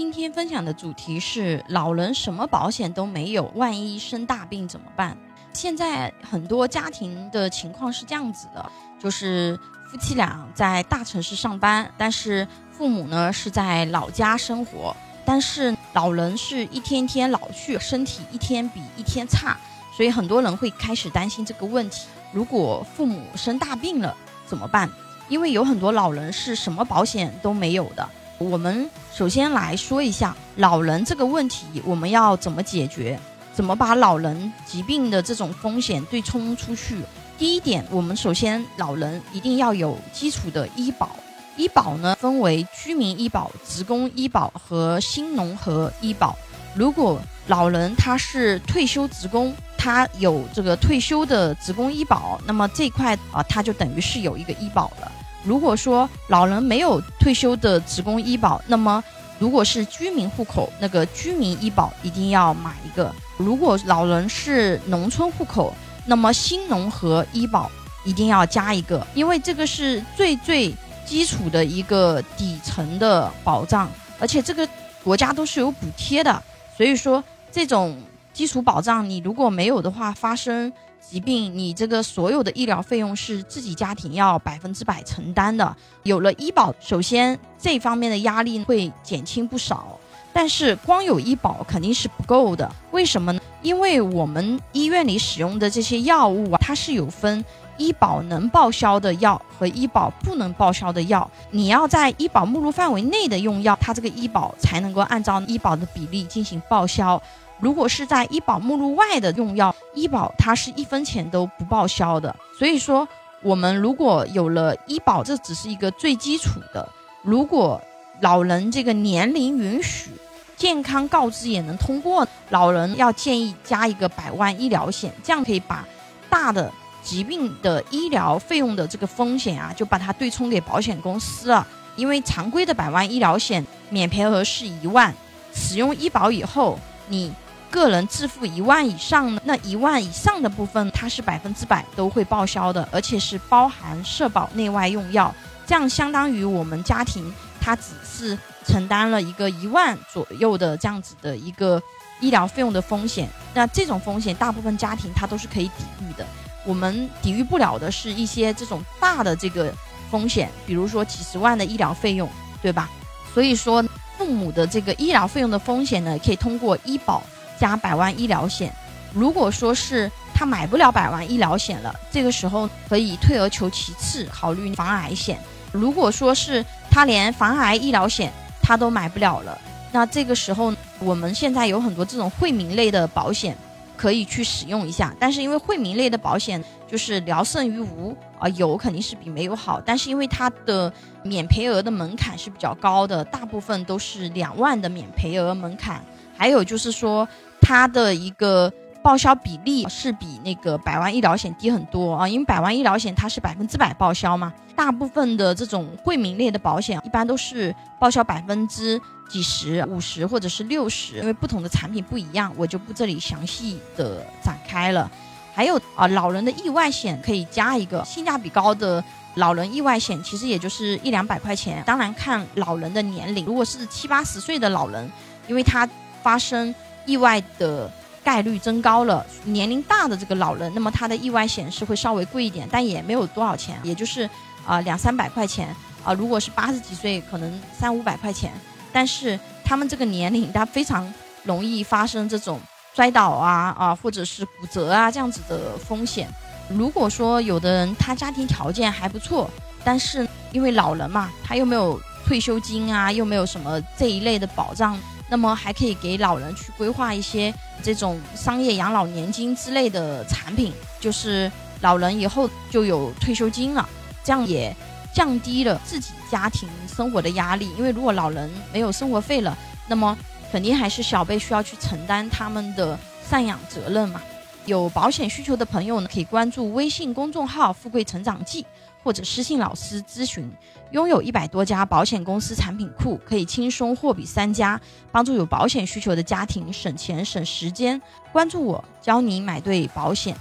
今天分享的主题是老人什么保险都没有，万一生大病怎么办？现在很多家庭的情况是这样子的，就是夫妻俩在大城市上班，但是父母呢是在老家生活，但是老人是一天天老去，身体一天比一天差，所以很多人会开始担心这个问题：如果父母生大病了怎么办？因为有很多老人是什么保险都没有的。我们首先来说一下老人这个问题，我们要怎么解决？怎么把老人疾病的这种风险对冲出去？第一点，我们首先老人一定要有基础的医保。医保呢分为居民医保、职工医保和新农合医保。如果老人他是退休职工，他有这个退休的职工医保，那么这块啊他就等于是有一个医保了。如果说老人没有退休的职工医保，那么如果是居民户口，那个居民医保一定要买一个；如果老人是农村户口，那么新农合医保一定要加一个，因为这个是最最基础的一个底层的保障，而且这个国家都是有补贴的，所以说这种基础保障你如果没有的话，发生。疾病，你这个所有的医疗费用是自己家庭要百分之百承担的。有了医保，首先这方面的压力会减轻不少。但是光有医保肯定是不够的，为什么呢？因为我们医院里使用的这些药物啊，它是有分医保能报销的药和医保不能报销的药。你要在医保目录范围内的用药，它这个医保才能够按照医保的比例进行报销。如果是在医保目录外的用药，医保它是一分钱都不报销的。所以说，我们如果有了医保，这只是一个最基础的。如果老人这个年龄允许，健康告知也能通过，老人要建议加一个百万医疗险，这样可以把大的疾病的医疗费用的这个风险啊，就把它对冲给保险公司了。因为常规的百万医疗险免赔额是一万，使用医保以后，你。个人自付一万以上呢那一万以上的部分，它是百分之百都会报销的，而且是包含社保内外用药，这样相当于我们家庭它只是承担了一个一万左右的这样子的一个医疗费用的风险。那这种风险，大部分家庭它都是可以抵御的。我们抵御不了的是一些这种大的这个风险，比如说几十万的医疗费用，对吧？所以说，父母的这个医疗费用的风险呢，可以通过医保。加百万医疗险，如果说是他买不了百万医疗险了，这个时候可以退而求其次，考虑防癌险。如果说是他连防癌医疗险他都买不了了，那这个时候我们现在有很多这种惠民类的保险可以去使用一下。但是因为惠民类的保险就是聊胜于无啊，有肯定是比没有好。但是因为它的免赔额的门槛是比较高的，大部分都是两万的免赔额门槛，还有就是说。它的一个报销比例是比那个百万医疗险低很多啊，因为百万医疗险它是百分之百报销嘛，大部分的这种惠民类的保险一般都是报销百分之几十、五十或者是六十，因为不同的产品不一样，我就不这里详细的展开了。还有啊，老人的意外险可以加一个性价比高的老人意外险，其实也就是一两百块钱，当然看老人的年龄，如果是七八十岁的老人，因为他发生。意外的概率增高了，年龄大的这个老人，那么他的意外险是会稍微贵一点，但也没有多少钱，也就是啊两三百块钱啊。如果是八十几岁，可能三五百块钱。但是他们这个年龄，他非常容易发生这种摔倒啊啊，或者是骨折啊这样子的风险。如果说有的人他家庭条件还不错，但是因为老人嘛，他又没有退休金啊，又没有什么这一类的保障。那么还可以给老人去规划一些这种商业养老年金之类的产品，就是老人以后就有退休金了，这样也降低了自己家庭生活的压力。因为如果老人没有生活费了，那么肯定还是小辈需要去承担他们的赡养责任嘛。有保险需求的朋友呢，可以关注微信公众号“富贵成长记”。或者私信老师咨询，拥有一百多家保险公司产品库，可以轻松货比三家，帮助有保险需求的家庭省钱省时间。关注我，教你买对保险。